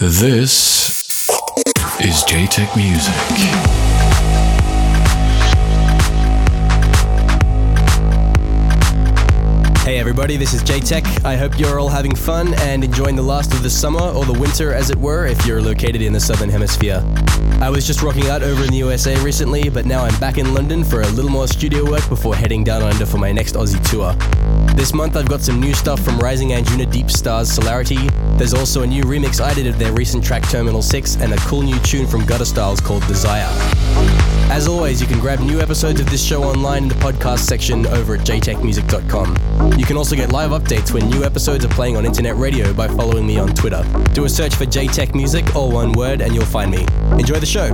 This is Jaytech Music. Hey everybody, this is Jaytech. I hope you're all having fun and enjoying the last of the summer, or the winter as it were, if you're located in the southern hemisphere. I was just rocking out over in the USA recently, but now I'm back in London for a little more studio work before heading down under for my next Aussie tour. This month I've got some new stuff from Rising Anjunadeep Stars Solarity. There's also a new remix I did of their recent track Terminal 6 and a cool new tune from Gutter Styles called Desire. As always, you can grab new episodes of this show online in the podcast section over at jaytechmusic.com. You can also get live updates when new episodes are playing on internet radio by following me on Twitter. Do a search for Jaytech Music, all one word, and you'll find me. Enjoy the show.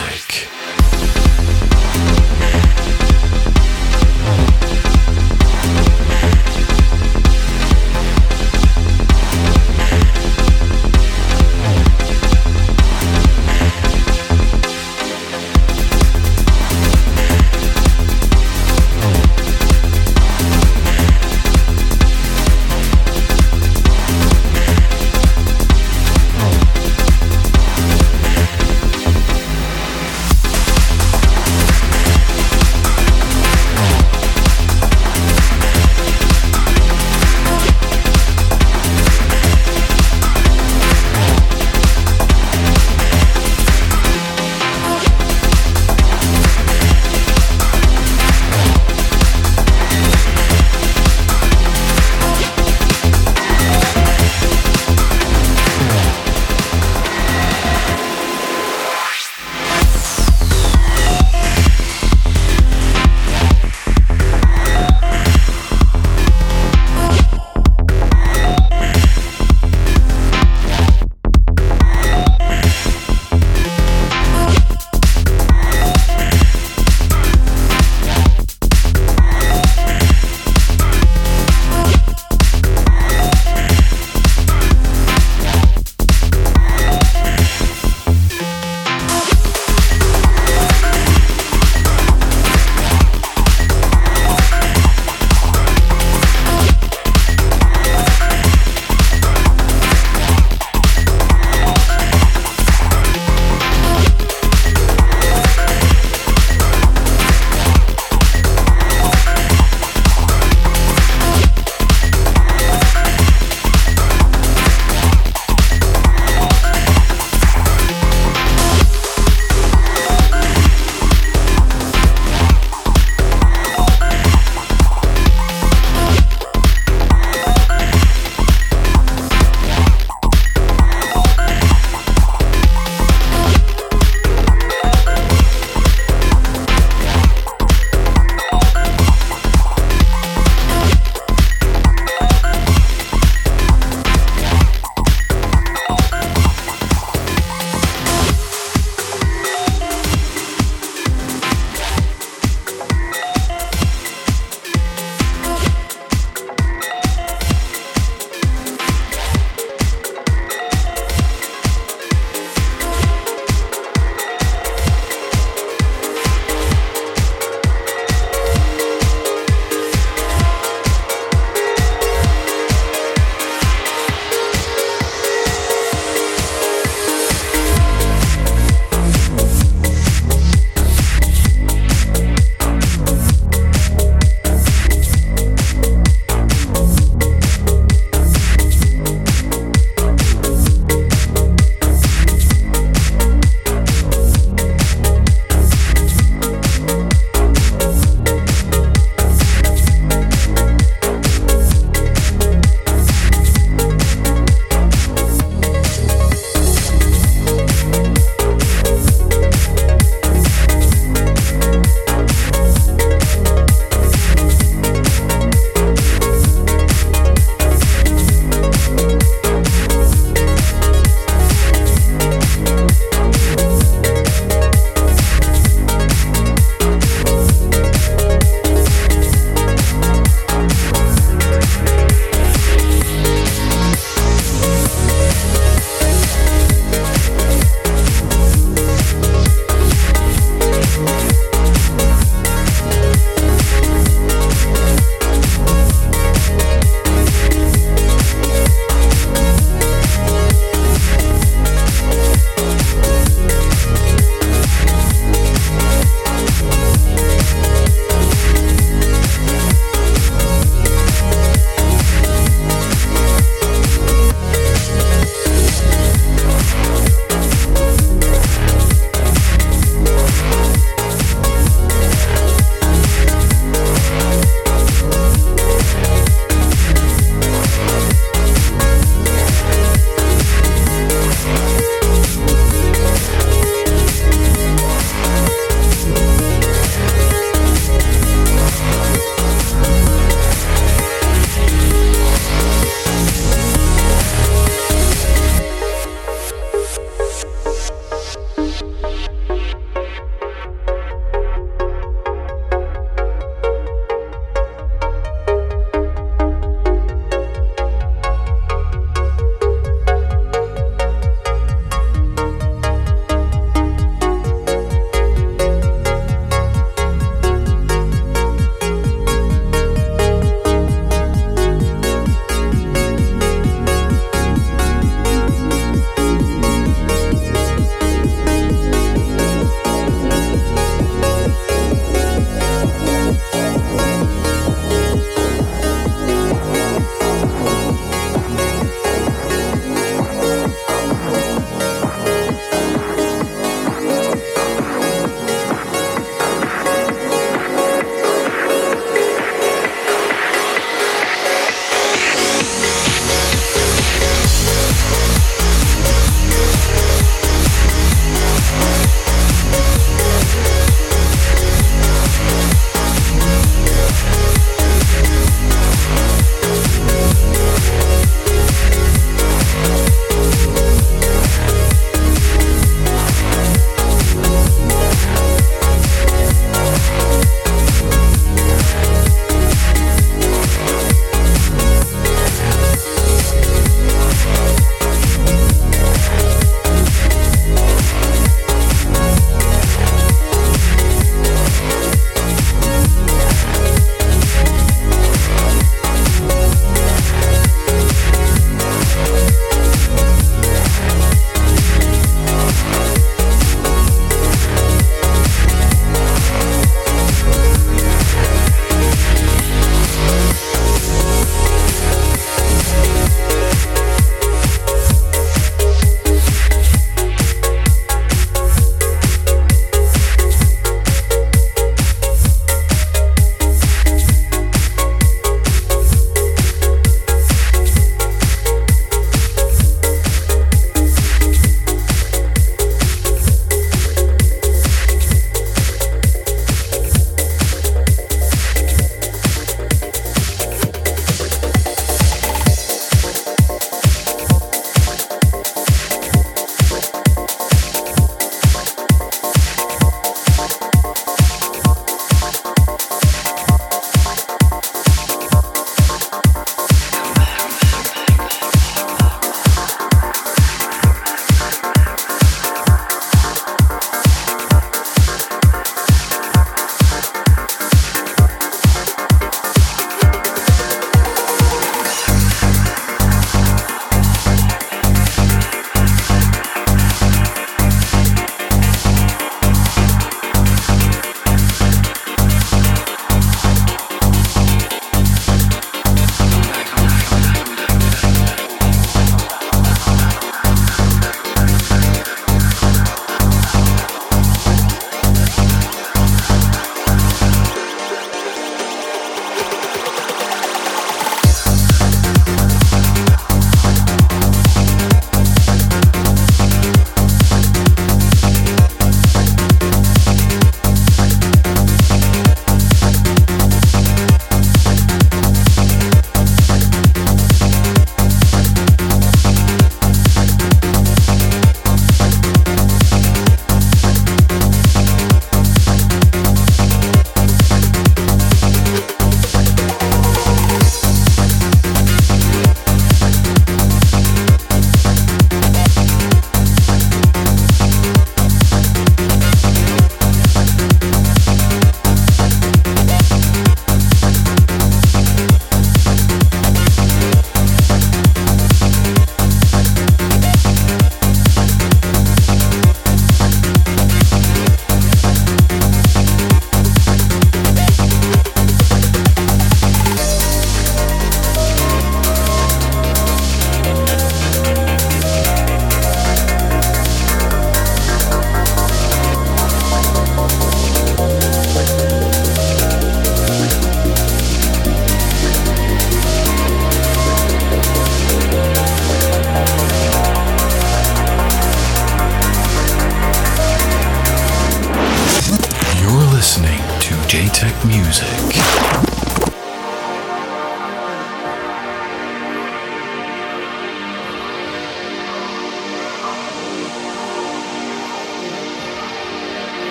Music.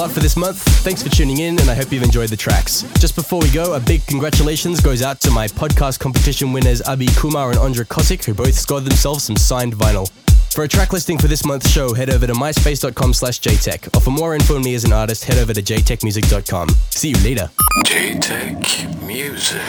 Lot for this month. Thanks for tuning in, and I hope you've enjoyed the tracks. Just before we go, a big congratulations goes out to my podcast competition winners Abi Kumar and Andra Kosick, who both scored themselves some signed vinyl. For a track listing for this month's show, head over to myspace.com slash jaytech, or for more info on me as an artist, head over to jaytechmusic.com. See you later. Jaytech Music.